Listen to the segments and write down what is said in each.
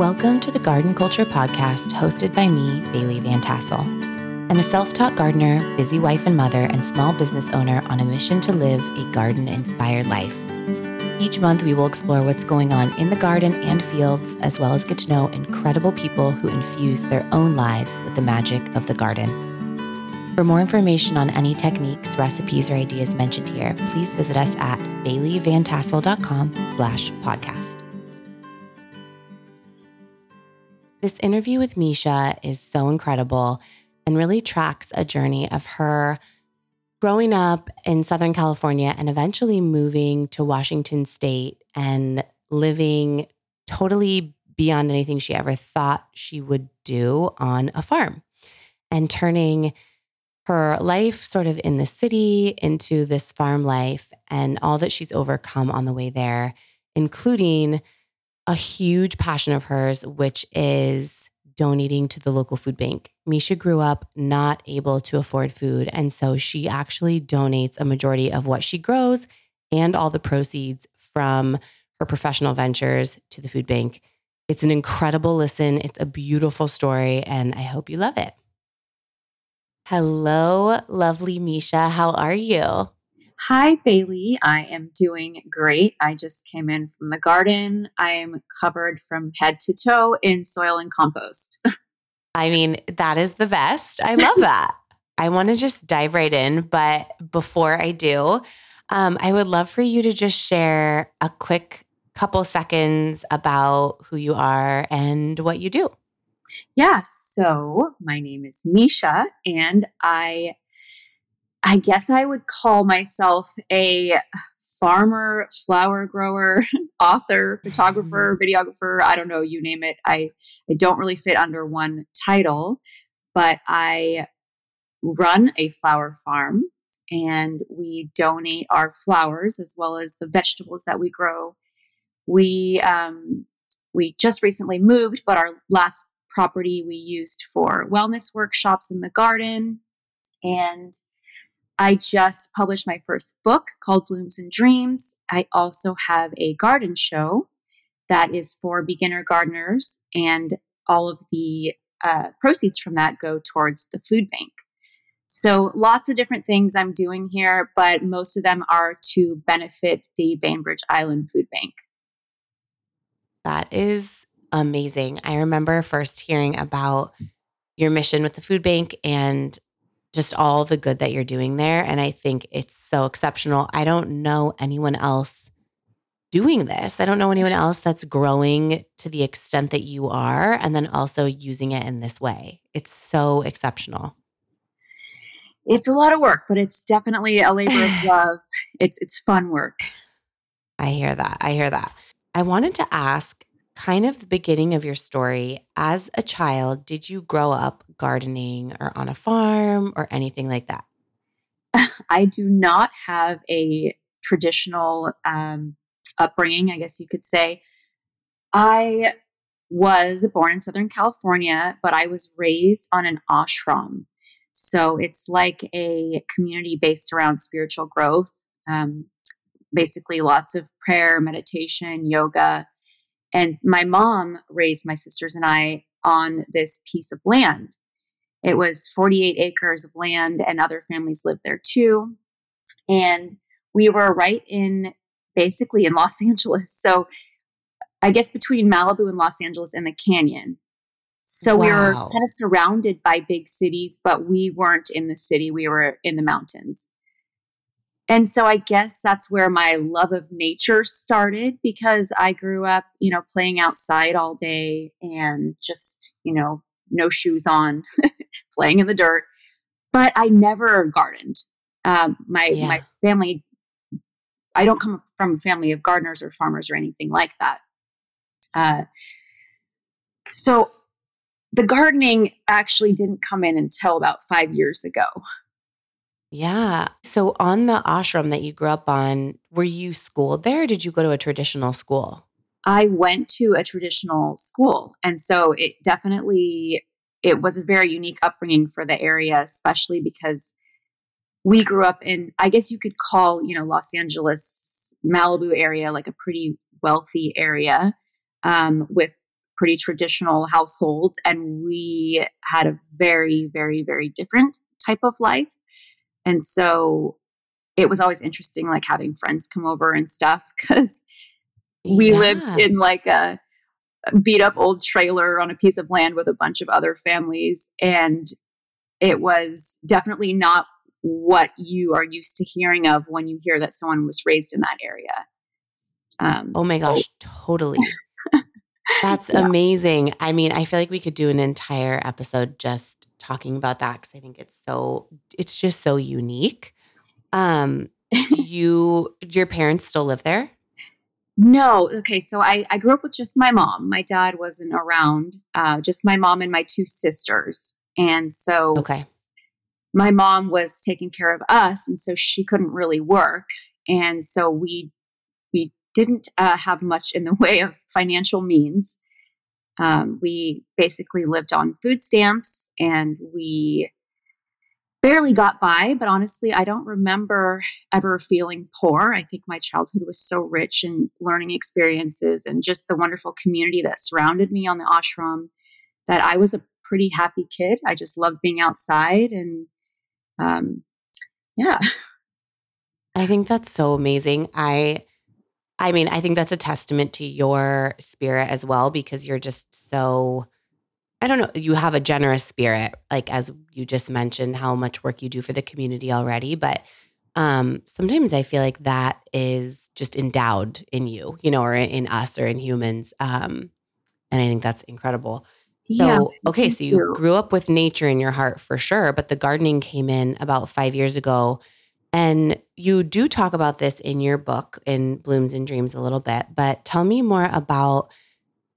Welcome to the Garden Culture Podcast, hosted by me, Bailey Van Tassel. I'm a self taught gardener, busy wife and mother, and small business owner on a mission to live a garden inspired life. Each month, we will explore what's going on in the garden and fields, as well as get to know incredible people who infuse their own lives with the magic of the garden. For more information on any techniques, recipes, or ideas mentioned here, please visit us at baileyvantassel.com slash podcast. This interview with Misha is so incredible and really tracks a journey of her growing up in Southern California and eventually moving to Washington State and living totally beyond anything she ever thought she would do on a farm and turning her life sort of in the city into this farm life and all that she's overcome on the way there, including a huge passion of hers, which is donating to the local food bank. Misha grew up not able to afford food. And so she actually donates a majority of what she grows and all the proceeds from her professional ventures to the food bank. It's an incredible listen. It's a beautiful story, and I hope you love it. Hello, lovely Misha. How are you? Hi, Bailey. I am doing great. I just came in from the garden. I am covered from head to toe in soil and compost. I mean, that is the best. I love that. I want to just dive right in. But before I do, um, I would love for you to just share a quick couple seconds about who you are and what you do. Yeah, so my name is Misha, and I I guess I would call myself a farmer, flower grower, author, photographer, mm-hmm. videographer, I don't know, you name it. I I don't really fit under one title, but I run a flower farm and we donate our flowers as well as the vegetables that we grow. We um, we just recently moved, but our last property we used for wellness workshops in the garden and I just published my first book called Blooms and Dreams. I also have a garden show that is for beginner gardeners, and all of the uh, proceeds from that go towards the food bank. So, lots of different things I'm doing here, but most of them are to benefit the Bainbridge Island Food Bank. That is amazing. I remember first hearing about your mission with the food bank and just all the good that you're doing there. And I think it's so exceptional. I don't know anyone else doing this. I don't know anyone else that's growing to the extent that you are and then also using it in this way. It's so exceptional. It's a lot of work, but it's definitely a labor of love. It's it's fun work. I hear that. I hear that. I wanted to ask kind of the beginning of your story. As a child, did you grow up gardening or on a farm or anything like that? I do not have a traditional um, upbringing, I guess you could say. I was born in Southern California, but I was raised on an ashram. So it's like a community based around spiritual growth. Um, basically, lots of prayer, meditation, yoga, and my mom raised my sisters and I on this piece of land. It was 48 acres of land, and other families lived there too. And we were right in basically in Los Angeles. So I guess between Malibu and Los Angeles and the canyon. So wow. we were kind of surrounded by big cities, but we weren't in the city. We were in the mountains. And so I guess that's where my love of nature started because I grew up, you know, playing outside all day and just, you know, no shoes on, playing in the dirt. But I never gardened. Um, my yeah. my family, I don't come from a family of gardeners or farmers or anything like that. Uh, so the gardening actually didn't come in until about five years ago. Yeah. So on the ashram that you grew up on, were you schooled there? did you go to a traditional school? I went to a traditional school. And so it definitely it was a very unique upbringing for the area, especially because we grew up in I guess you could call, you know, Los Angeles, Malibu area like a pretty wealthy area um, with pretty traditional households and we had a very, very, very different type of life. And so it was always interesting, like having friends come over and stuff, because we Yeah. lived in like a beat up old trailer on a piece of land with a bunch of other families. And it was definitely not what you are used to hearing of when you hear that someone was raised in that area. Um, Oh my so- gosh, totally. That's Yeah. amazing. I mean, I feel like we could do an entire episode just talking about that because I think it's so it's just so unique. Um, do you do your parents still live there? No. Okay. So I, I grew up with just my mom. My dad wasn't around, uh, just my mom and my two sisters. And so Okay. my mom was taking care of us. And so she couldn't really work. And so we, we didn't uh, have much in the way of financial means. Um, we basically lived on food stamps and we barely got by. But honestly, I don't remember ever feeling poor. I think my childhood was so rich in learning experiences and just the wonderful community that surrounded me on the ashram that I was a pretty happy kid. I just loved being outside and um, yeah. I think that's so amazing. I I mean, I think that's a testament to your spirit as well because you're just so I don't know, you have a generous spirit like as you just mentioned how much work you do for the community already, but um sometimes I feel like that is just endowed in you, you know, or in us or in humans. Um and I think that's incredible. Yeah. So, okay, so you you. grew up with nature in your heart for sure, but the gardening came in about five years ago. And you do talk about this in your book, in Blooms and Dreams, a little bit, but tell me more about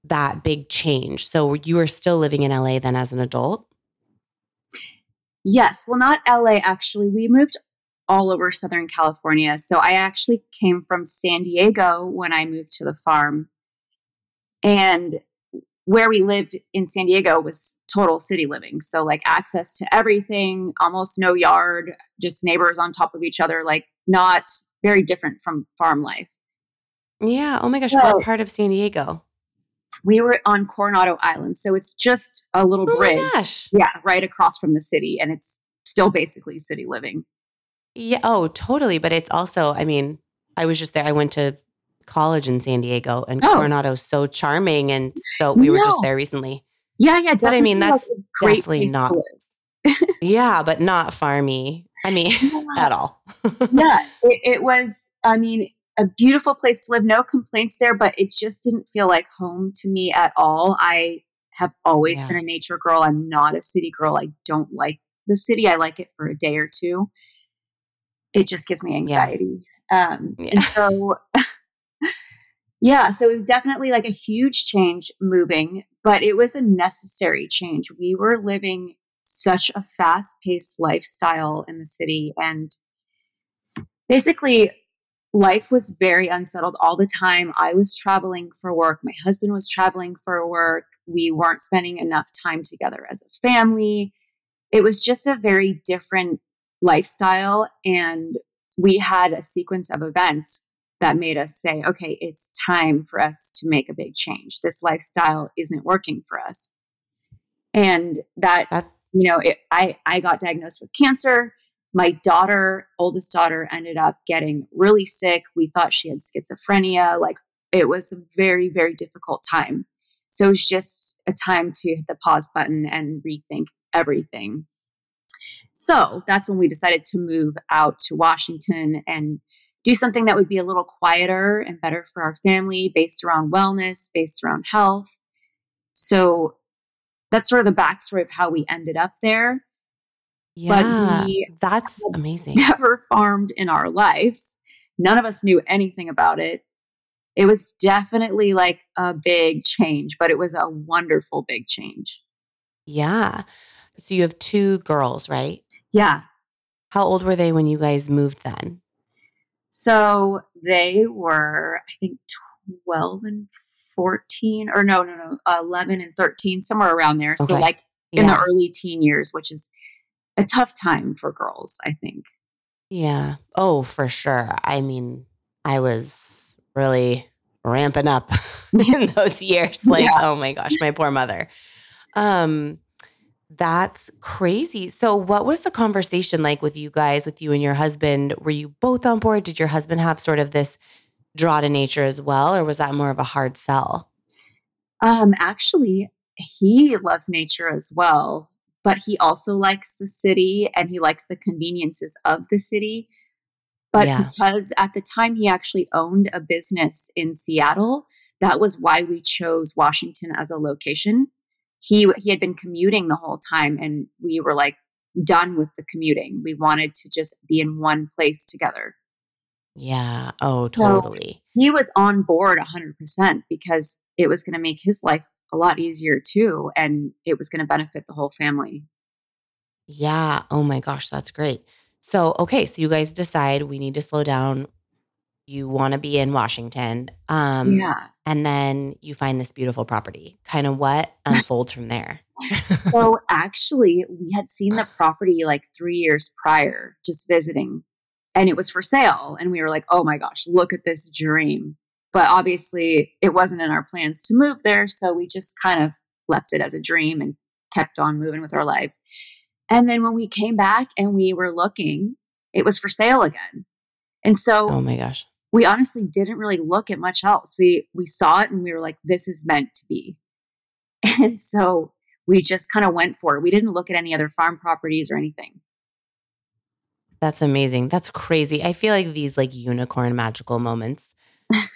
that big change. So, you were still living in LA then as an adult? Yes. Well, not LA, actually. We moved all over Southern California. So I actually came from San Diego when I moved to the farm. And where we lived in San Diego was total city living. So, like, access to everything, almost no yard, just neighbors on top of each other, like, not very different from farm life. Yeah. Oh my gosh. Well- what part of San Diego? We were on Coronado Island. So it's just a little Oh bridge. my gosh. Yeah, right across from the city. And it's still basically city living. Yeah. Oh, totally. But it's also, I mean, I was just there. I went to college in San Diego and Oh. Coronado's so charming. And so we were just there recently. Yeah, yeah, But I mean, that's great definitely not- Yeah, but not farmy. I mean, at all. yeah, it, it was. I mean, a beautiful place to live. No complaints there, but it just didn't feel like home to me at all. I have always Yeah. been a nature girl. I'm not a city girl. I don't like the city. I like it for a day or two. It just gives me anxiety. Um, Yeah. And so, yeah, so it was definitely like a huge change moving, but it was a necessary change. We were living such a fast paced lifestyle in the city. And basically, life was very unsettled all the time. I was traveling for work, my husband was traveling for work. We weren't spending enough time together as a family. It was just a very different lifestyle. And we had a sequence of events that made us say, okay, it's time for us to make a big change. This lifestyle isn't working for us. And that That you know, it, I I got diagnosed with cancer. My daughter, oldest daughter, ended up getting really sick. We thought she had schizophrenia. Like it was a very very difficult time. So it was just a time to hit the pause button and rethink everything. So that's when we decided to move out to Washington and do something that would be a little quieter and better for our family, based around wellness, based around health. So that's sort of the backstory of how we ended up there. yeah, we- that's amazing. Never farmed in our lives. None of us knew anything about it. It was definitely like a big change, but it was a wonderful big change. Yeah. So you have two girls, right? Yeah. How old were they when you guys moved then? So they were, I think, 12 and 14, or no, no, no, 11 and 13, somewhere around there. So, like in the early teen years, which is a tough time for girls, I think. Yeah. Oh, for sure. I mean, I was really ramping up in those years. Like, yeah. oh my gosh, my poor mother. Um, that's crazy. So, what was the conversation like with you guys, with you and your husband? Were you both on board? Did your husband have sort of this draw to nature as well, or was that more of a hard sell? Um, actually, he loves nature as well, but he also likes the city and he likes the conveniences of the city. But yeah. because at the time he actually owned a business in Seattle, that was why we chose Washington as a location. He he had been commuting the whole time and we were like done with the commuting. We wanted to just be in one place together. Yeah. Oh, totally. So he was on board 100% because it was going to make his life a lot easier too and it was going to benefit the whole family. Yeah. Oh my gosh, that's great. So, okay, so you guys decide we need to slow down. You want to be in Washington. Um yeah. and then you find this beautiful property. Kind of what unfolds from there? so, actually, we had seen the property like 3 years prior just visiting and it was for sale and we were like, "Oh my gosh, look at this dream." But obviously, it wasn't in our plans to move there. So we just kind of left it as a dream and kept on moving with our lives. And then when we came back and we were looking, it was for sale again. And so, oh my gosh, we honestly didn't really look at much else. We we saw it and we were like, this is meant to be. And so we just kind of went for it. We didn't look at any other farm properties or anything. That's amazing. That's crazy. I feel like these like unicorn magical moments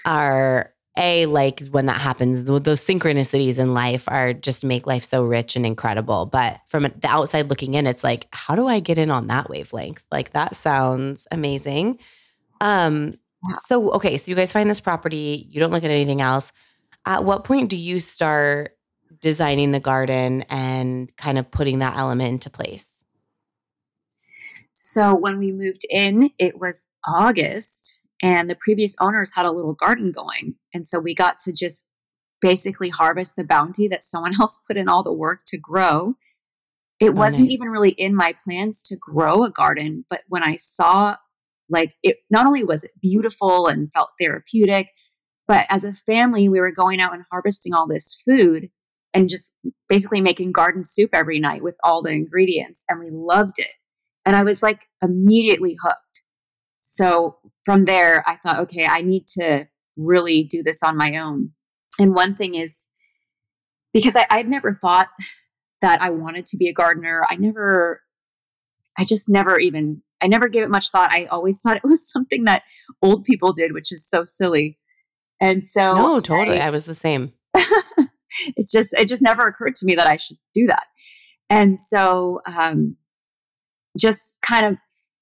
are a like when that happens those synchronicities in life are just make life so rich and incredible but from the outside looking in it's like how do i get in on that wavelength like that sounds amazing um so okay so you guys find this property you don't look at anything else at what point do you start designing the garden and kind of putting that element into place so when we moved in it was august and the previous owners had a little garden going. And so we got to just basically harvest the bounty that someone else put in all the work to grow. It oh, wasn't nice. even really in my plans to grow a garden, but when I saw like it not only was it beautiful and felt therapeutic, but as a family we were going out and harvesting all this food and just basically making garden soup every night with all the ingredients and we loved it. And I was like immediately hooked. So from there, I thought, okay, I need to really do this on my own. And one thing is because I, I'd never thought that I wanted to be a gardener. I never, I just never even, I never gave it much thought. I always thought it was something that old people did, which is so silly. And so, no, totally. I, I was the same. it's just, it just never occurred to me that I should do that. And so, um, just kind of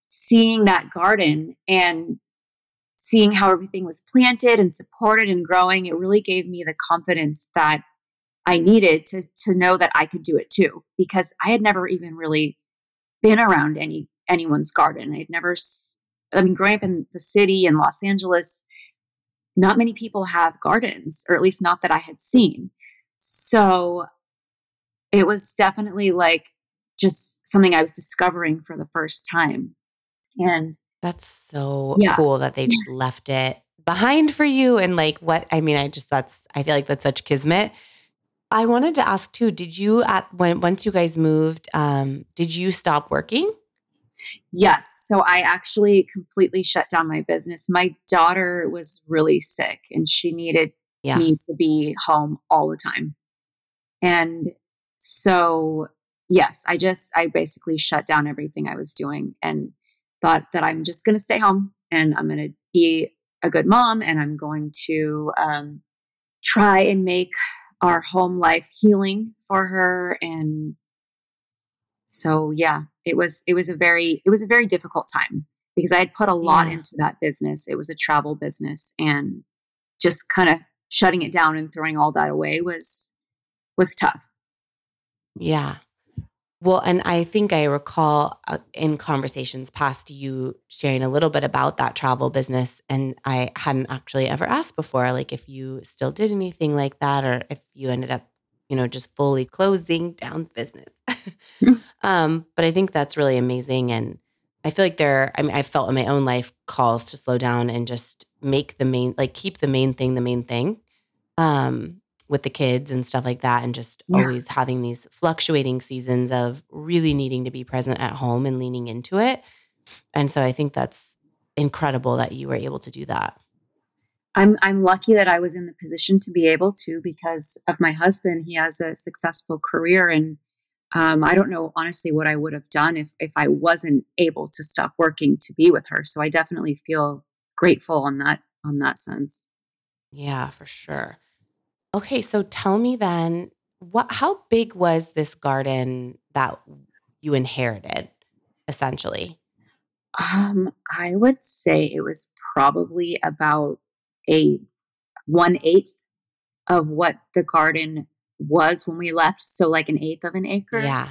seeing that garden and seeing how everything was planted and supported and growing, it really gave me the confidence that I needed to to know that I could do it too because I had never even really been around any anyone's garden. I'd never I mean growing up in the city in Los Angeles not many people have gardens or at least not that I had seen. So it was definitely like just something I was discovering for the first time. And that's so yeah. cool that they just left it behind for you. And like, what I mean, I just, that's, I feel like that's such kismet. I wanted to ask too, did you, at when, once you guys moved, um, did you stop working? Yes. So I actually completely shut down my business. My daughter was really sick and she needed yeah. me to be home all the time. And so, yes, I just, I basically shut down everything I was doing and thought that I'm just going to stay home and I'm going to be a good mom and I'm going to um, try and make our home life healing for her and so yeah it was it was a very it was a very difficult time because i had put a lot yeah. into that business it was a travel business and just kind of shutting it down and throwing all that away was was tough yeah well, and I think I recall uh, in conversations past you sharing a little bit about that travel business. And I hadn't actually ever asked before, like if you still did anything like that or if you ended up, you know, just fully closing down business. um, but I think that's really amazing. And I feel like there, I mean, I felt in my own life calls to slow down and just make the main like keep the main thing the main thing um with the kids and stuff like that and just Yeah. always having these fluctuating seasons of really needing to be present at home and leaning into it and so i think that's incredible that you were able to do that I'm I'm lucky that I was in the position to be able to because of my husband. He has a successful career, and um, I don't know honestly what I would have done if if I wasn't able to stop working to be with her. So I definitely feel grateful on that on that sense. yeah for sure okay so tell me then what how big was this garden that you inherited essentially Um, I would say it was probably about a one eighth of what the garden was when we left. So like an eighth of an acre. yeah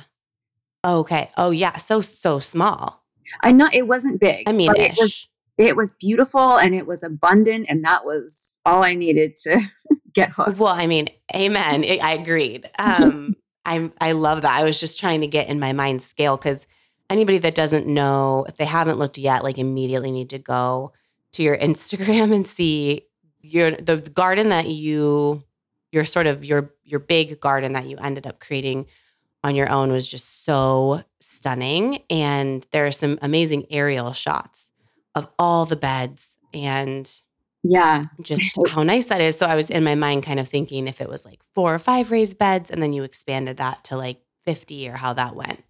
okay oh yeah so so small I know it wasn't big. i mean it was it was beautiful and it was abundant and that was all i needed to get hooked Well, I mean, amen. I I agreed. Um, I'm I love that. I was just trying to get in my mind scale because anybody that doesn't know, if they haven't looked yet, like immediately need to go to your Instagram and see your the garden that you your sort of your your big garden that you ended up creating on your own was just so stunning. And there are some amazing aerial shots of all the beds and yeah just how nice that is. So I was in my mind kind of thinking if it was like four or five raised beds and then you expanded that to like 50 or how that went.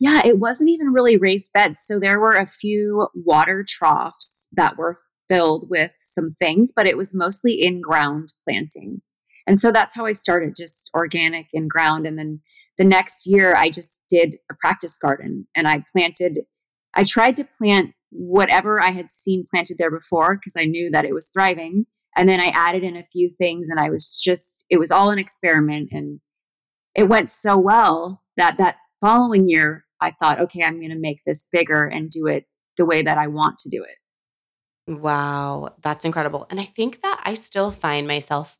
yeah it wasn't even really raised beds so there were a few water troughs that were filled with some things but it was mostly in ground planting and so that's how i started just organic and ground. And then the next year i just did a practice garden and i planted i tried to plant whatever i had seen planted there before because i knew that it was thriving. And then i added in a few things and i was just it was all an experiment and it went so well that that following year i thought okay i'm going to make this bigger and do it the way that i want to do it. Wow, that's incredible. And I think that I still find myself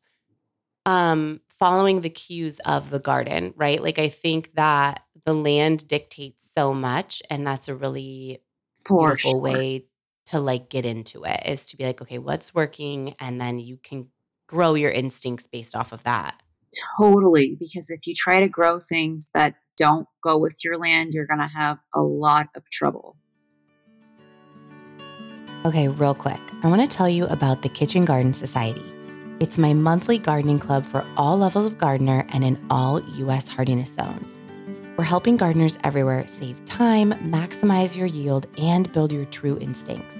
um following the cues of the garden, right? Like I think that the land dictates so much and that's a really for beautiful sure. way to like get into it is to be like, okay, what's working? And then you can grow your instincts based off of that. Totally. Because if you try to grow things that don't go with your land, you're going to have a lot of trouble. Okay, real quick, I want to tell you about the Kitchen Garden Society. It's my monthly gardening club for all levels of gardener and in all US hardiness zones. We're helping gardeners everywhere save time, maximize your yield, and build your true instincts.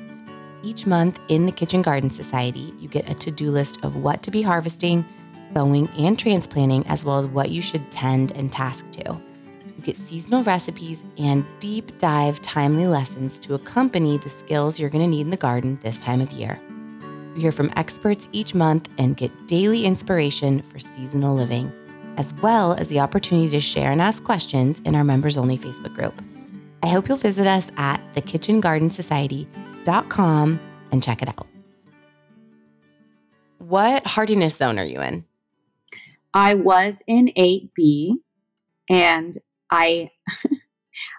Each month in the Kitchen Garden Society, you get a to do list of what to be harvesting, sowing, and transplanting, as well as what you should tend and task to. You get seasonal recipes and deep dive timely lessons to accompany the skills you're going to need in the garden this time of year. Hear from experts each month and get daily inspiration for seasonal living, as well as the opportunity to share and ask questions in our members only Facebook group. I hope you'll visit us at thekitchengardensociety.com and check it out. What hardiness zone are you in? I was in 8B and I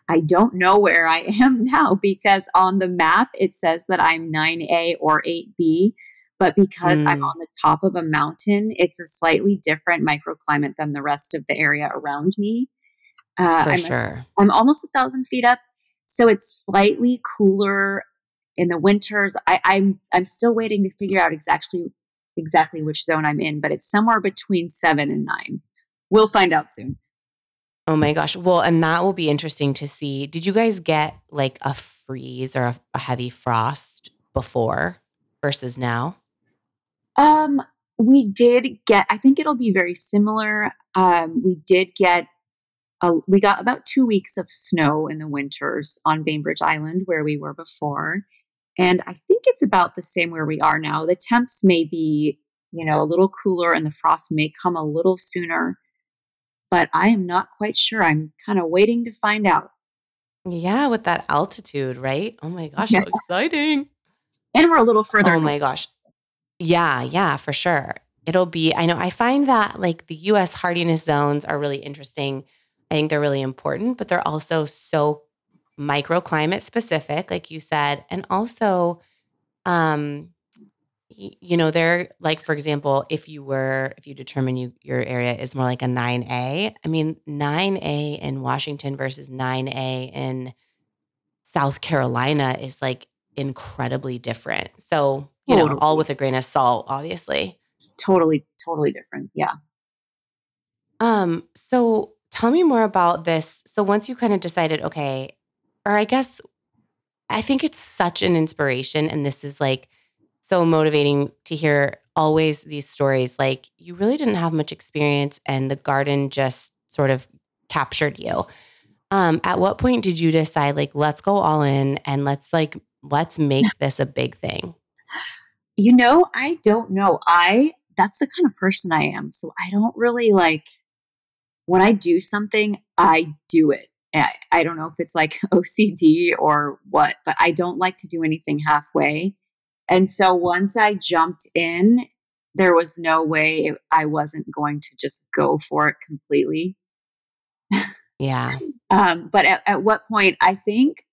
I don't know where I am now because on the map it says that I'm 9A or 8B, but because I'm Mm. on the top of a mountain, it's a slightly different microclimate than the rest of the area around me. Uh, For I'm, sure. I'm almost a thousand feet up, so it's slightly cooler in the winters. I, I'm I'm still waiting to figure out exactly exactly which zone I'm in, but it's somewhere between seven and nine. We'll find out soon. Oh my gosh. Well, and that will be interesting to see. Did you guys get like a freeze or a, a heavy frost before versus now? Um, we did get. I think it'll be very similar. Um, we did get. A, we got about two weeks of snow in the winters on Bainbridge Island where we were before, and I think it's about the same where we are now. The temps may be, you know, a little cooler, and the frost may come a little sooner, but I am not quite sure. I'm kind of waiting to find out. Yeah, with that altitude, right? Oh my gosh, Yeah. how exciting. And we're a little further. Oh my gosh. Yeah, yeah, for sure. It'll be, I know, I find that like the US hardiness zones are really interesting. I think they're really important, but they're also so microclimate specific, like you said. And also, um, you know, they're like, for example, if you were, if you determine you your area is more like a 9A, I mean, 9A in Washington versus 9A in South Carolina is like incredibly different. So, you totally. know, all with a grain of salt, obviously. Totally, totally different. Yeah. Um, so tell me more about this. So once you kind of decided, okay, or I guess I think it's such an inspiration. And this is like so motivating to hear always these stories. Like you really didn't have much experience and the garden just sort of captured you. Um, at what point did you decide, like, let's go all in and let's like, let's make this a big thing? You know, I don't know. I, that's the kind of person I am. So I don't really like, when I do something, I do it. I, I don't know if it's like OCD or what, but I don't like to do anything halfway. And so once I jumped in, there was no way I wasn't going to just go for it completely. Yeah. um, but at, at what point, I think,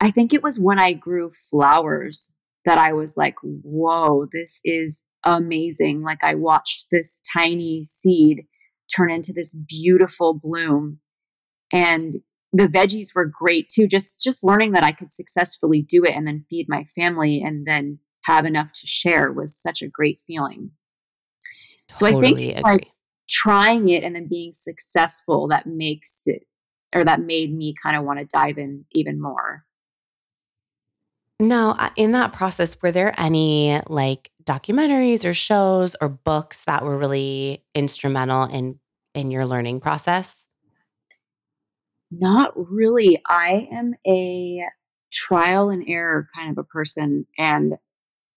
I think it was when I grew flowers that I was like, whoa, this is amazing. Like I watched this tiny seed turn into this beautiful bloom and the veggies were great too just just learning that i could successfully do it and then feed my family and then have enough to share was such a great feeling totally so i think agree. like trying it and then being successful that makes it or that made me kind of want to dive in even more now in that process were there any like documentaries or shows or books that were really instrumental in in your learning process not really. I am a trial and error kind of a person. And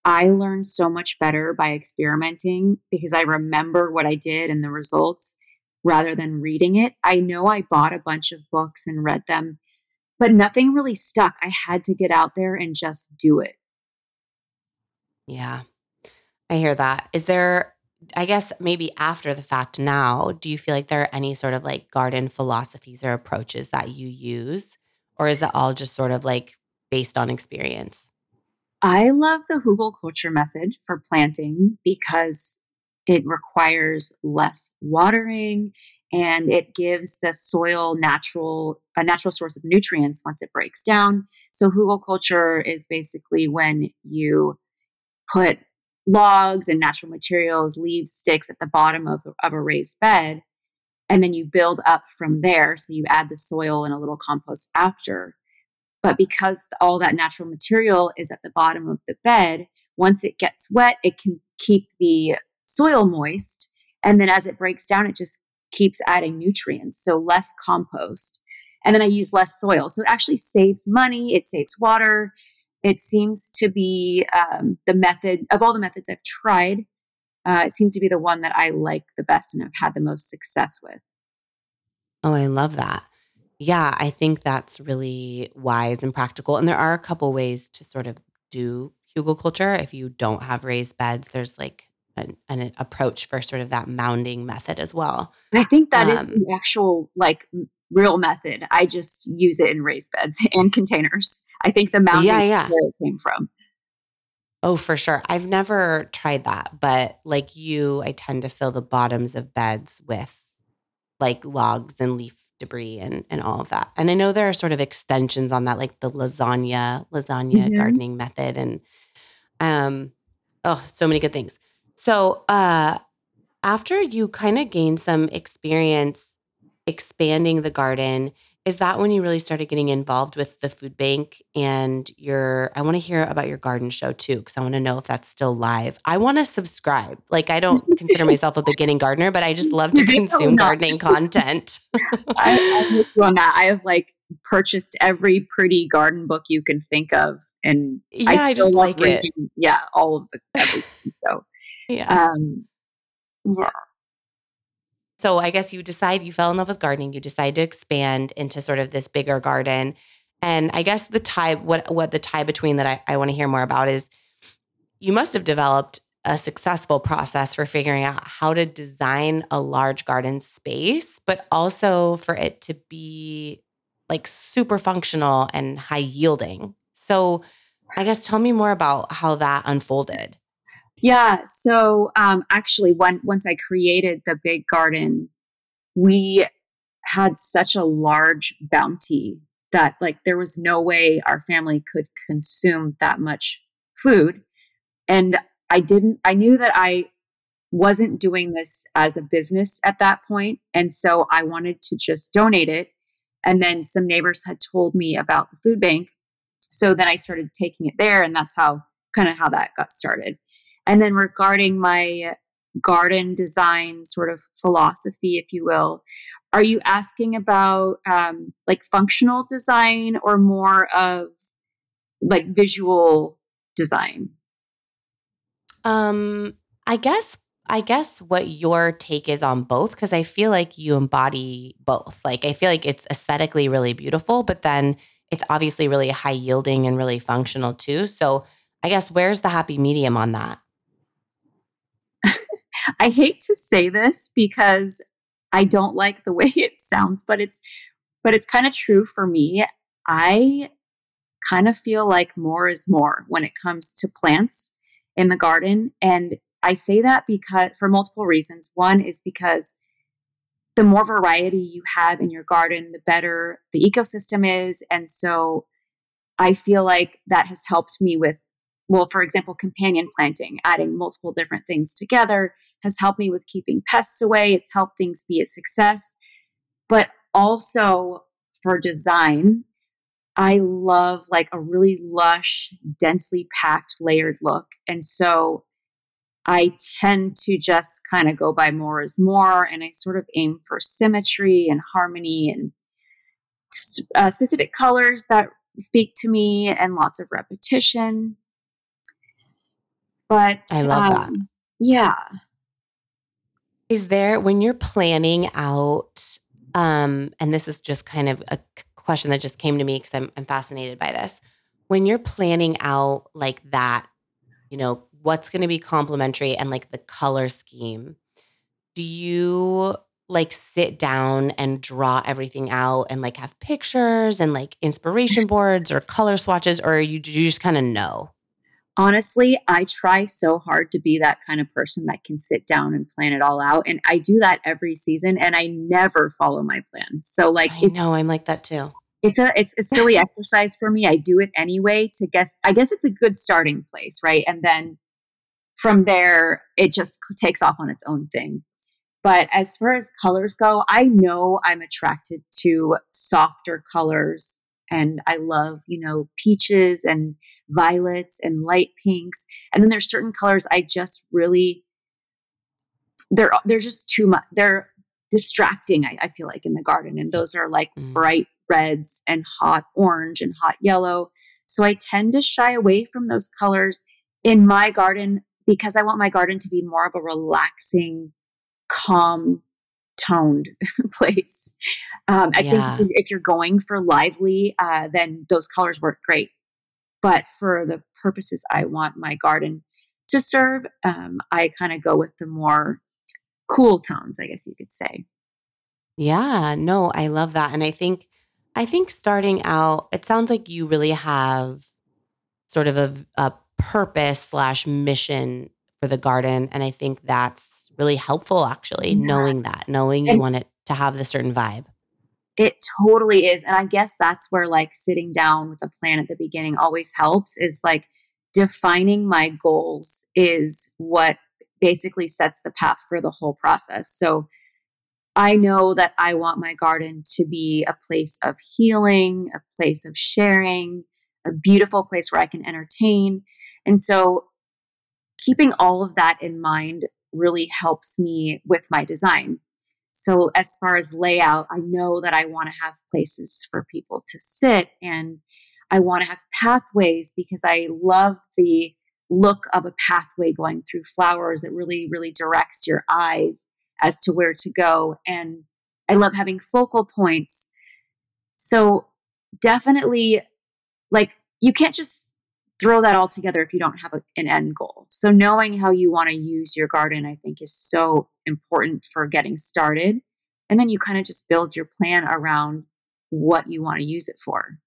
I learn so much better by experimenting because I remember what I did and the results rather than reading it. I know I bought a bunch of books and read them, but nothing really stuck. I had to get out there and just do it. Yeah, I hear that. Is there I guess maybe after the fact now, do you feel like there are any sort of like garden philosophies or approaches that you use? Or is it all just sort of like based on experience? I love the hugelkultur method for planting because it requires less watering and it gives the soil natural a natural source of nutrients once it breaks down. So hugelkultur is basically when you put logs and natural materials, leaves, sticks at the bottom of, of a raised bed. And then you build up from there. So you add the soil and a little compost after. But because all that natural material is at the bottom of the bed, once it gets wet, it can keep the soil moist. And then as it breaks down, it just keeps adding nutrients. So less compost. And then I use less soil. So it actually saves money, it saves water, it seems to be um, the method of all the methods I've tried. Uh, it seems to be the one that I like the best and have had the most success with. Oh, I love that. Yeah, I think that's really wise and practical. And there are a couple ways to sort of do hugelkultur If you don't have raised beds, there's like an, an, approach for sort of that mounding method as well. I think that um, is the actual like real method. I just use it in raised beds and containers. I think the mountain yeah, yeah. where it came from. Oh, for sure. I've never tried that, but like you, I tend to fill the bottoms of beds with like logs and leaf debris and and all of that. And I know there are sort of extensions on that, like the lasagna lasagna mm-hmm. gardening method, and um, oh, so many good things. So, uh, after you kind of gained some experience expanding the garden is that when you really started getting involved with the food bank and your i want to hear about your garden show too because i want to know if that's still live. I want to subscribe. Like i don't consider myself a beginning gardener but i just love to consume gardening content. I, you on that. I have like purchased every pretty garden book you can think of and yeah i, I just like reading, it yeah all of the everything so yeah um yeah so I guess you decide you fell in love with gardening. You decide to expand into sort of this bigger garden. And I guess the tie, what what the tie between that I, I want to hear more about is you must have developed a successful process for figuring out how to design a large garden space, but also for it to be like super functional and high yielding. So I guess tell me more about how that unfolded. Yeah. So um, actually, when, once I created the big garden, we had such a large bounty that like there was no way our family could consume that much food and i didn't i knew that i wasn't doing this as a business at that point and so i wanted to just donate it and then some neighbors had told me about the food bank so then i started taking it there and that's how kind of how that got started and then regarding my garden design sort of philosophy, if you will. Are you asking about um, like functional design or more of like visual design? Um, I guess I guess what your take is on both because I feel like you embody both. Like I feel like it's aesthetically really beautiful, but then it's obviously really high yielding and really functional too. So I guess where's the happy medium on that? I hate to say this because I don't like the way it sounds, but it's but it's kind of true for me. I kind of feel like more is more when it comes to plants in the garden and I say that because for multiple reasons. One is because the more variety you have in your garden, the better the ecosystem is. And so I feel like that has helped me with well, for example, companion planting, adding multiple different things together has helped me with keeping pests away. It's helped things be a success. But also for design, I love like a really lush, densely packed, layered look. And so I tend to just kind of go by more is more. And I sort of aim for symmetry and harmony and uh, specific colors that speak to me and lots of repetition. But I love um, that. Yeah. Is there when you're planning out, um, and this is just kind of a question that just came to me because I'm, I'm fascinated by this. When you're planning out like that, you know, what's going to be complementary and like the color scheme, do you like sit down and draw everything out and like have pictures and like inspiration boards or color swatches, or you, do you just kind of know? Honestly, I try so hard to be that kind of person that can sit down and plan it all out. And I do that every season and I never follow my plan. So like I know I'm like that too. It's a it's a silly exercise for me. I do it anyway to guess I guess it's a good starting place, right? And then from there it just takes off on its own thing. But as far as colors go, I know I'm attracted to softer colors and I love, you know, peaches and violets and light pinks. And then there's certain colors I just really they're they're just too much. They're distracting, I, I feel like, in the garden. And those are like mm. bright reds and hot orange and hot yellow. So I tend to shy away from those colors in my garden because I want my garden to be more of a relaxing, calm toned place. Um, I yeah. think if you're, if you're, going for lively, uh, then those colors work great. But for the purposes I want my garden to serve, um, I kind of go with the more cool tones, I guess you could say. Yeah, no, I love that. And I think, I think starting out, it sounds like you really have sort of a, a purpose slash mission for the garden. And I think that's really helpful actually yeah. knowing that knowing and you want it to have the certain vibe it totally is and i guess that's where like sitting down with a plan at the beginning always helps is like defining my goals is what basically sets the path for the whole process so I know that I want my garden to be a place of healing, a place of sharing, a beautiful place where I can entertain. And so, keeping all of that in mind really helps me with my design. So, as far as layout, I know that I want to have places for people to sit and I want to have pathways because I love the look of a pathway going through flowers. It really, really directs your eyes as to where to go. And I love having focal points. So, definitely, like, you can't just throw that all together if you don't have a, an end goal. So, knowing how you want to use your garden, I think, is so important for getting started. And then you kind of just build your plan around what you want to use it for.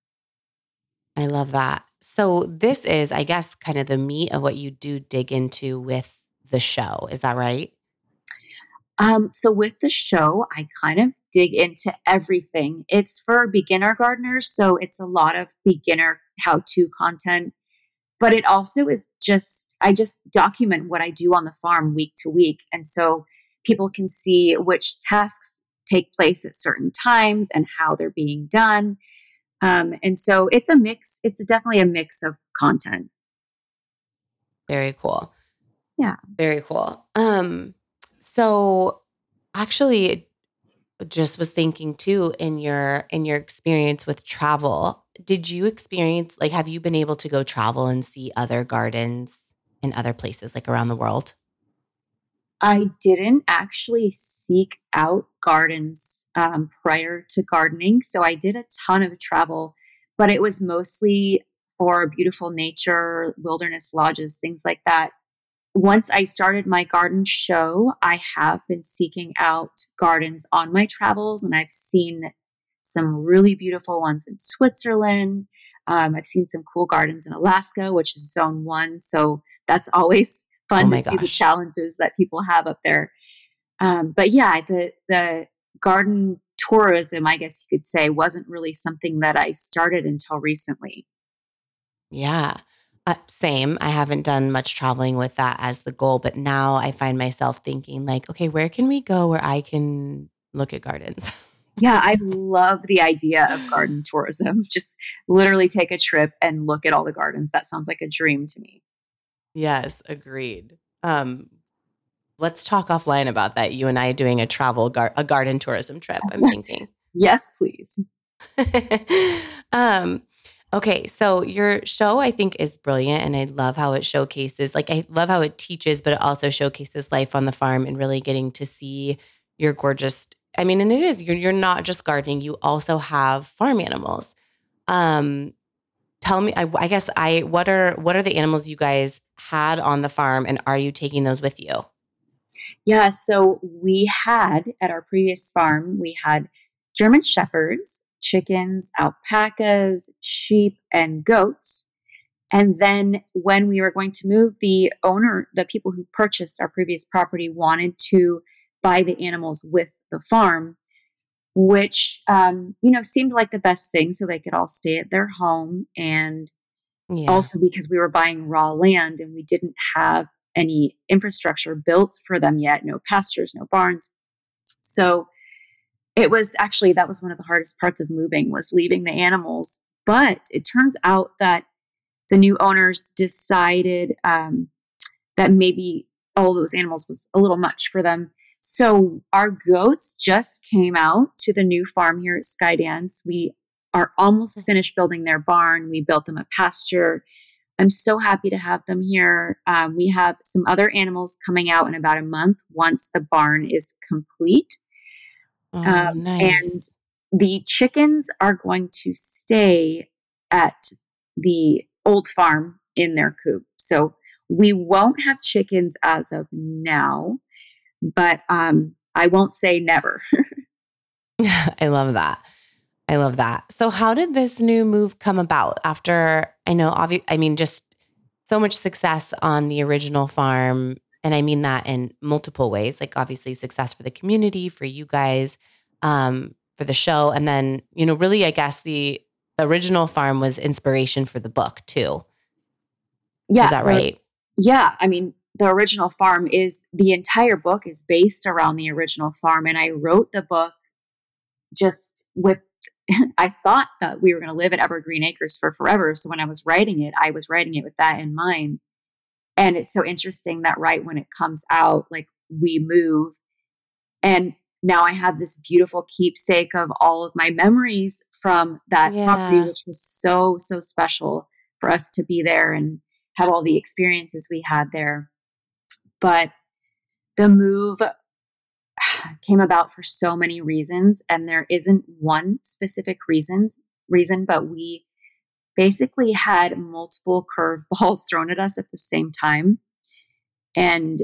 I love that. so this is, I guess, kind of the meat of what you do dig into with the show. Is that right? Um, so with the show, I kind of dig into everything. It's for beginner gardeners, so it's a lot of beginner how-to content. But it also is just I just document what I do on the farm week to week. And so people can see which tasks take place at certain times and how they're being done. Um, and so it's a mix, it's definitely a mix of content. Very cool. Yeah. Very cool. Um, so actually just was thinking too in your in your experience with travel, did you experience like have you been able to go travel and see other gardens in other places like around the world? I didn't actually seek out gardens um, prior to gardening. So I did a ton of travel, but it was mostly for beautiful nature, wilderness lodges, things like that. Once I started my garden show, I have been seeking out gardens on my travels, and I've seen some really beautiful ones in Switzerland. Um, I've seen some cool gardens in Alaska, which is zone one. So that's always fun oh to see the challenges that people have up there. Um, but yeah, the the garden tourism, I guess you could say, wasn't really something that I started until recently. Yeah. Uh, same. I haven't done much traveling with that as the goal, but now I find myself thinking like, okay, where can we go where I can look at gardens? yeah, I love the idea of garden tourism. Just literally take a trip and look at all the gardens. That sounds like a dream to me. Yes, agreed. Um, let's talk offline about that. You and I doing a travel gar- a garden tourism trip. I'm thinking. yes, please. um, okay, so your show I think is brilliant, and I love how it showcases. Like I love how it teaches, but it also showcases life on the farm and really getting to see your gorgeous. I mean, and it is you're you're not just gardening; you also have farm animals. Um, tell me I, I, guess i what are what are the animals you guys had on the farm and are you taking those with you yeah so we had at our previous farm we had german shepherds chickens alpacas sheep and goats and then when we were going to move the owner the people who purchased our previous property wanted to buy the animals with the farm which um, you know seemed like the best thing so they could all stay at their home and yeah. also because we were buying raw land and we didn't have any infrastructure built for them yet no pastures no barns so it was actually that was one of the hardest parts of moving was leaving the animals but it turns out that the new owners decided um, that maybe all those animals was a little much for them so our goats just came out to the new farm here at Skydance. We are almost mm. finished building their barn. We built them a pasture. I'm so happy to have them here. Um, we have some other animals coming out in about a month once the barn is complete. Oh, um, nice. And the chickens are going to stay at the old farm in their coop. So we won't have chickens as of now but um, I won't say never. I love that. I love that. So, how did this new move come about after I know, obvi- I mean, just so much success on the original farm. And I mean that in multiple ways, like obviously success for the community, for you guys, um, for the show. And then, you know, really, I guess the, the original farm was inspiration for the book too. Yeah. Is that right? Yeah. I mean, the original farm is the entire book is based around the original farm and i wrote the book just with i thought that we were going to live at evergreen acres for forever so when i was writing it i was writing it with that in mind and it's so interesting that right when it comes out like we move and now i have this beautiful keepsake of all of my memories from that yeah. property which was so so special for us to be there and have all the experiences we had there but the move came about for so many reasons and there isn't one specific reasons reason but we basically had multiple curveballs thrown at us at the same time and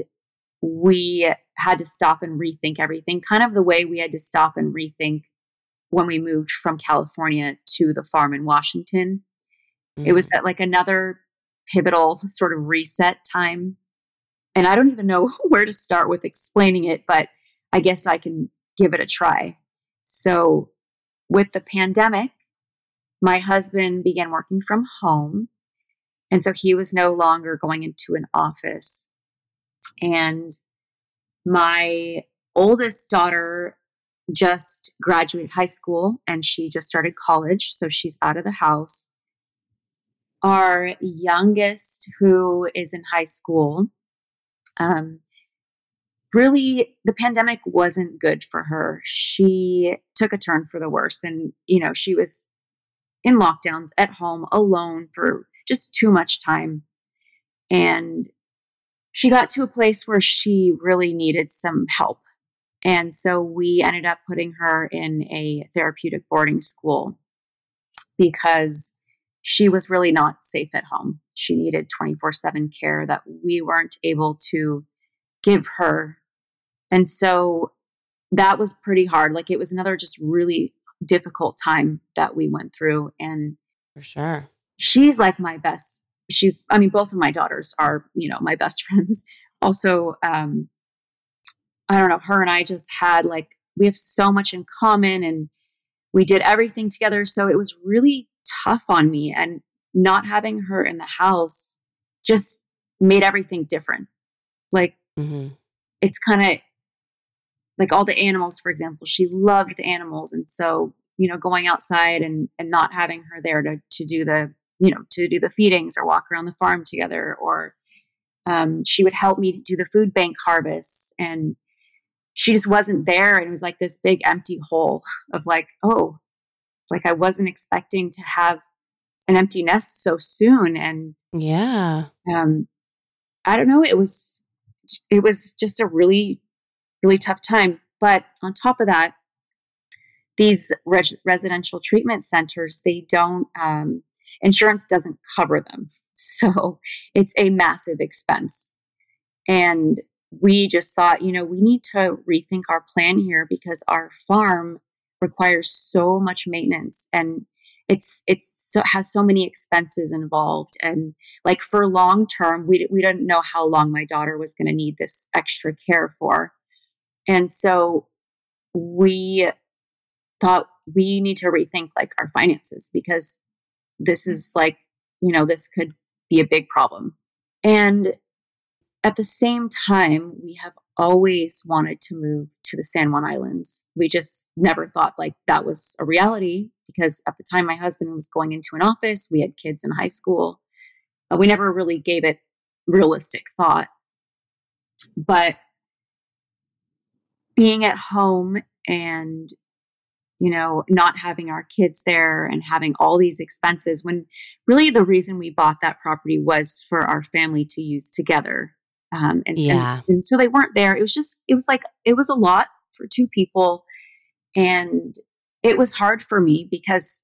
we had to stop and rethink everything kind of the way we had to stop and rethink when we moved from California to the farm in Washington Mm-hmm. It was mm. at like another pivotal sort of reset time. And I don't even know where to start with explaining it, but I guess I can give it a try. So, with the pandemic, my husband began working from home. And so he was no longer going into an office. And my oldest daughter just graduated high school and she just started college. So she's out of the house. Our youngest, who is in high school, um, really the pandemic wasn't good for her. She took a turn for the worse. And, you know, she was in lockdowns at home alone for just too much time. And she got to a place where she really needed some help. And so we ended up putting her in a therapeutic boarding school because she was really not safe at home. She needed 24 7 care that we weren't able to give her. And so that was pretty hard. Like it was another just really difficult time that we went through. And for sure, she's like my best. She's, I mean, both of my daughters are, you know, my best friends. Also, um, I don't know, her and I just had like, we have so much in common and we did everything together. So it was really tough on me. And not having her in the house just made everything different. Like, mm-hmm. it's kind of like all the animals, for example, she loved the animals. And so, you know, going outside and, and not having her there to, to do the, you know, to do the feedings or walk around the farm together, or um, she would help me do the food bank harvests. And she just wasn't there. And it was like this big empty hole of like, oh, like I wasn't expecting to have an empty nest so soon. And yeah, um, I don't know. It was, it was just a really really tough time. But on top of that, these residential treatment centers, they don't, um, insurance doesn't cover them. So it's a massive expense. And we just thought, you know, we need to rethink our plan here because our farm requires so much maintenance and it's it's so, has so many expenses involved and like for long term we we didn't know how long my daughter was going to need this extra care for and so we thought we need to rethink like our finances because this is like, you know, this could be a big problem. And at the same time, we have always wanted to move to the San Juan Islands. We just never thought like that was a reality because at the time my husband was going into an office, we had kids in high school. Uh, we never really gave it realistic thought. But being at home and you know not having our kids there and having all these expenses when really the reason we bought that property was for our family to use together um, and, yeah. and, and so they weren't there. It was just it was like it was a lot for two people and it was hard for me because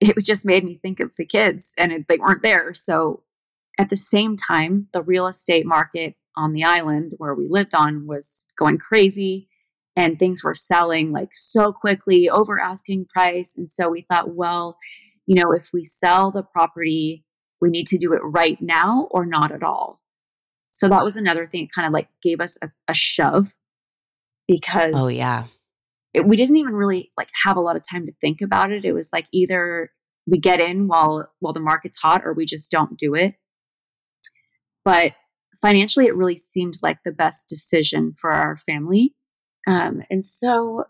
it just made me think of the kids and it, they weren't there. So at the same time the real estate market on the island where we lived on was going crazy and things were selling like so quickly over asking price. And so we thought well you know if we sell the property we need to do it right now or not at all so that was another thing it kind of like gave us a, a shove because oh yeah. it, we didn't even really like have a lot of time to think about it. It was like either we get in while while the market's hot or we just don't do it. But financially it really seemed like the best decision for our family. Um, and so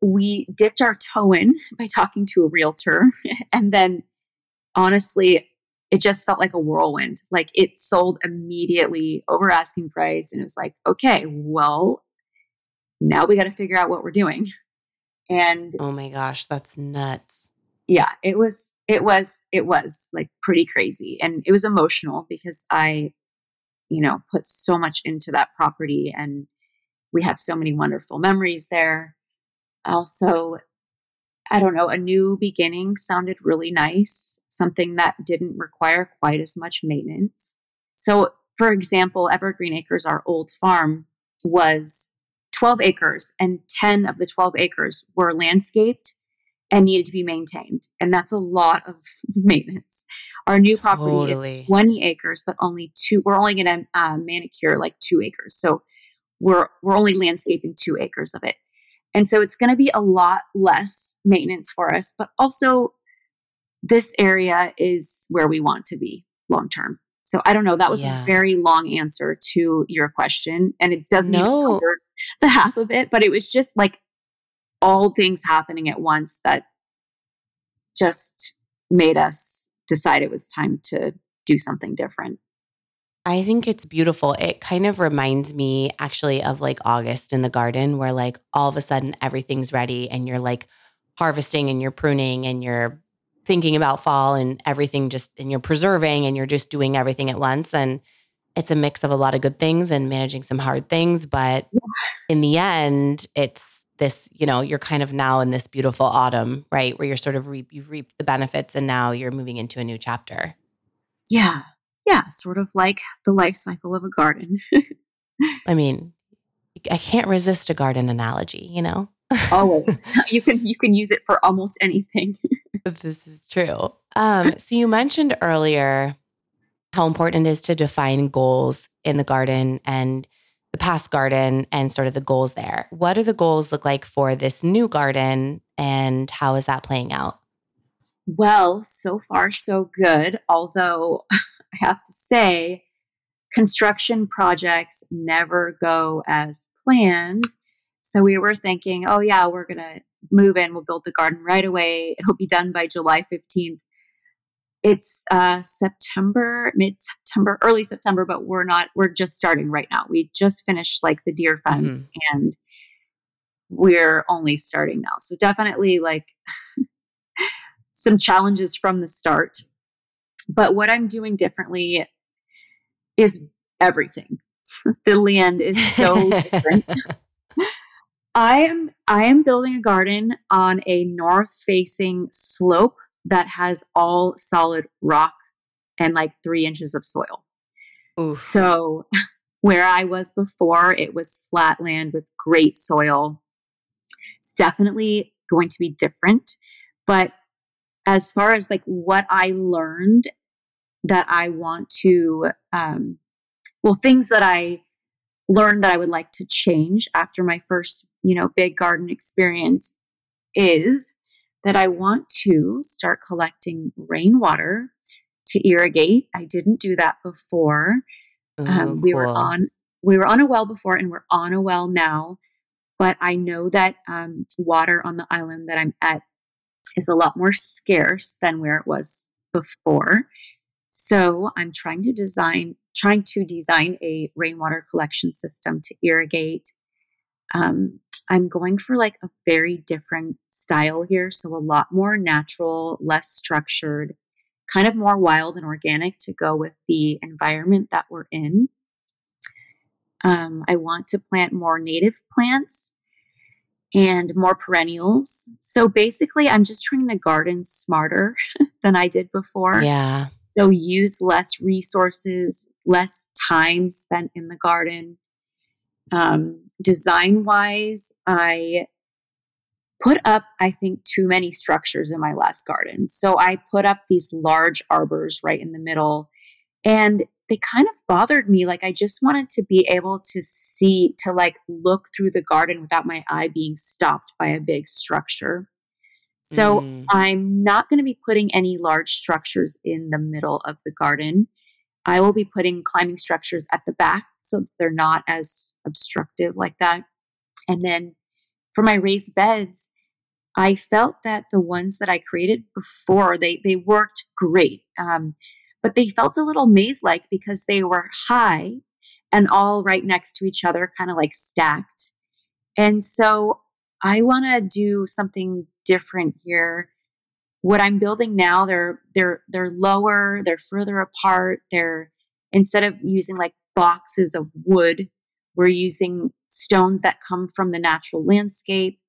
we dipped our toe in by talking to a realtor. and then honestly, it just felt like a whirlwind. Like it sold immediately over asking price. And it was like, okay, well, now we got to figure out what we're doing. And oh my gosh, that's nuts. Yeah, it was, it was, it was like pretty crazy. And it was emotional because I, you know, put so much into that property and we have so many wonderful memories there. Also, I don't know, a new beginning sounded really nice, something that didn't require quite as much maintenance. So, for example, Evergreen Acres, our old farm, was 12 acres, and 10 of the 12 acres were landscaped and needed to be maintained. And that's a lot of maintenance. Our new property totally. is 20 acres, but only two, we're only going to uh, manicure like two acres. So we're, we're only landscaping two acres of it. And so it's going to be a lot less maintenance for us, but also this area is where we want to be long term. So I don't know. That was yeah. a very long answer to your question, and it doesn't no. even cover the half of it. But it was just like all things happening at once that just made us decide it was time to do something different. I think it's beautiful. It kind of reminds me actually of like August in the garden, where like all of a sudden everything's ready and you're like harvesting and you're pruning and you're thinking about fall and everything just, and you're preserving and you're just doing everything at once. And it's a mix of a lot of good things and managing some hard things. But in the end, it's this, you know, you're kind of now in this beautiful autumn, right? Where you're sort of, reap, you've reaped the benefits and now you're moving into a new chapter. Yeah. Yeah. Sort of like the life cycle of a garden. I mean, I can't resist a garden analogy, you know? Always. You can you can use it for almost anything. this is true. Um, so you mentioned earlier how important it is to define goals in the garden and the past garden and sort of the goals there. What do the goals look like for this new garden and how is that playing out? Well, so far so good. Although I have to say, construction projects never go as planned. So we were thinking, oh, yeah, we're going to move in, we'll build the garden right away. It'll be done by July 15th. It's uh, September, mid September, early September, but we're not, we're just starting right now. We just finished like the deer fence mm-hmm. and we're only starting now. So definitely like some challenges from the start. But what I'm doing differently is everything. the land is so different. I am I am building a garden on a north facing slope that has all solid rock and like three inches of soil. Oof. So where I was before, it was flat land with great soil. It's definitely going to be different. But as far as like what I learned that I want to, um, well, things that I learned that I would like to change after my first you know, big garden experience is that I want to start collecting rainwater to irrigate. I didn't do that before. Ooh, um, we cool. were on we were on a well before, and we're on a well now. But I know that um, water on the island that I'm at is a lot more scarce than where it was before. So I'm trying to design trying to design a rainwater collection system to irrigate um, I'm going for like a very different style here. So a lot more natural, less structured, kind of more wild and organic to go with the environment that we're in. Um, I want to plant more native plants and more perennials. So basically, I'm just trying to garden smarter than I did before. Yeah. So use less resources, less time spent in the garden um, design wise, I put up, I think, too many structures in my last garden. So I put up these large arbors right in the middle, and they kind of bothered me. Like, I just wanted to be able to see, to like look through the garden without my eye being stopped by a big structure. So mm. I'm not going to be putting any large structures in the middle of the garden. I will be putting climbing structures at the back so they're not as obstructive like that. And then for my raised beds, I felt that the ones that I created before they they worked great, um, but they felt a little maze like because they were high and all right next to each other, kind of like stacked. And so I want to do something different here what I'm building now, they're they're they're lower, they're further apart. They're instead of using like boxes of wood, we're using stones that come from the natural landscape,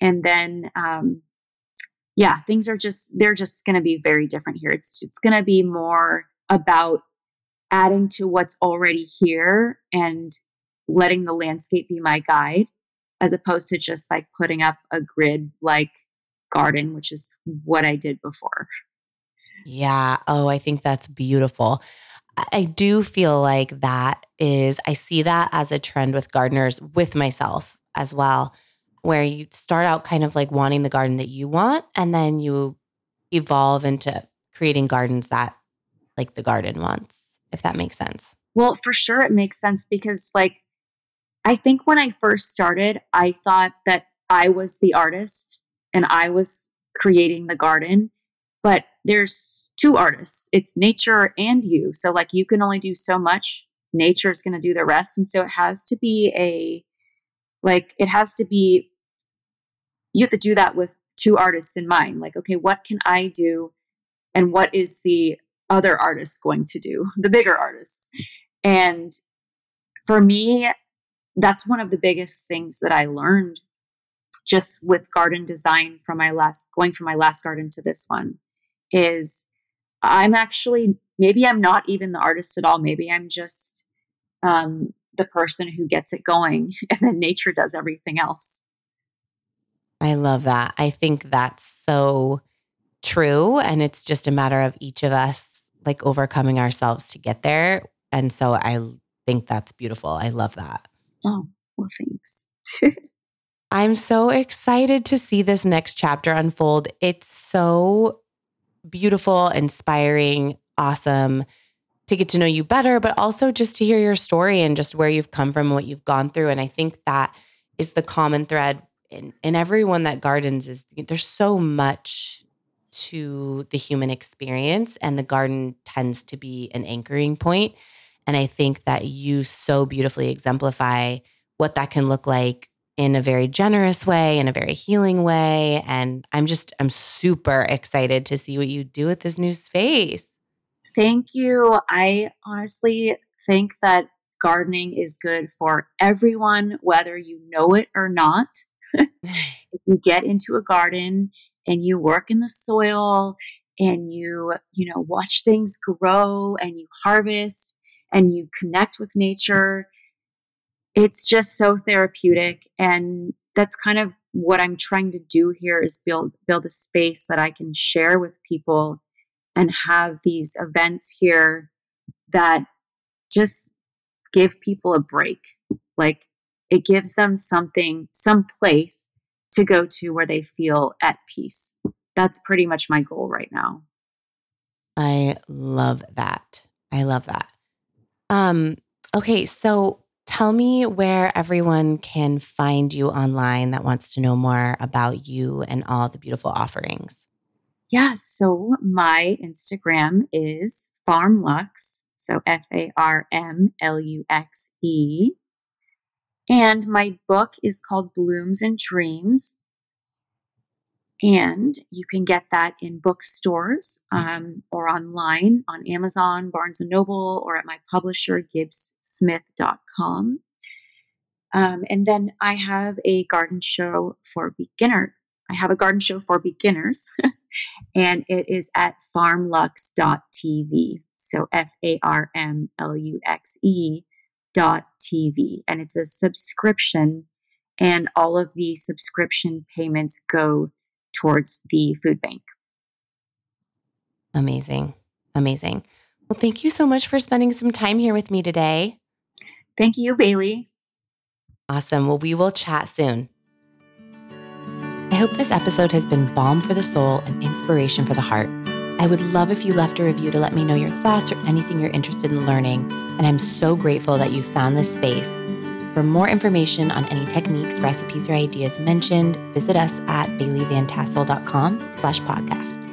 and then um, yeah, things are just they're just to be very different here. It's it's to be more about adding to what's already here and letting the landscape be my guide as opposed to just like putting up a grid like garden, which is what I did before. Yeah. Oh, I think that's beautiful. I do feel like that is, I see that as a trend with gardeners, with myself as well, where you start out kind of like wanting the garden that you want, and then you evolve into creating gardens that like the garden wants, if that makes sense. Well, for sure, it makes sense because, like, I think when I first started, I thought that I was the artist and I was creating the garden. But there's two artists it's nature and you. So, like, you can only do so much. Nature is going to do the rest. And so it has to be a, like, it has to be, you have to do that with two artists in mind. Like, okay, what can I do? And what is the other artist going to do, the bigger artist? And for me, that's one of the biggest things that I learned just with garden design from my last going from my last garden to this one is I'm actually maybe I'm not even the artist at all. Maybe I'm just um, the person who gets it going, and then nature does everything else. I love that. I think that's so true, and it's just a matter of each of us like overcoming ourselves to get there. And so I think that's beautiful. I love that. Oh, well, thanks. I'm so excited to see this next chapter unfold. It's so beautiful, inspiring, awesome to get to know you better, but also just to hear your story and just where you've come from, what you've gone through. And I think that is the common thread in, in everyone that gardens is there's so much to the human experience and the garden tends to be an anchoring point. And I think that you so beautifully exemplify what that can look like in a very generous way, in a very healing way. And I'm just, I'm super excited to see what you do with this new space. Thank you. I honestly think that gardening is good for everyone, whether you know it or not. if you get into a garden and you work in the soil and you, you know, watch things grow and you harvest and you connect with nature, it's just so therapeutic and that's kind of what i'm trying to do here is build build a space that i can share with people and have these events here that just give people a break. Like it gives them something some place to go to where they feel at peace. That's pretty much my goal right now. I love that. I love that. Um okay so Tell me where everyone can find you online that wants to know more about you and all the beautiful offerings. Yeah, so my Instagram is FarmLuxe, so F A R M L U X E. And my book is called Blooms and Dreams. And you can get that in bookstores um, or online on Amazon, Barnes and Noble, or at my publisher, gibbssmith.com. Um, and then I have a garden show for beginner. I have a garden show for beginners, and it is at farmluxe.tv. So F A R M L U X E dot TV. And it's a subscription, and all of the subscription payments go towards the food bank. Amazing. Amazing. Well, thank you so much for spending some time here with me today. Thank you, Bailey. Awesome. Well, we will chat soon. I hope this episode has been balm for the soul and inspiration for the heart. I would love if you left a review to let me know your thoughts or anything you're interested in learning. And I'm so grateful that you found this space for more information on any techniques, recipes, or ideas mentioned, visit us at baileyvantassel.com slash podcast.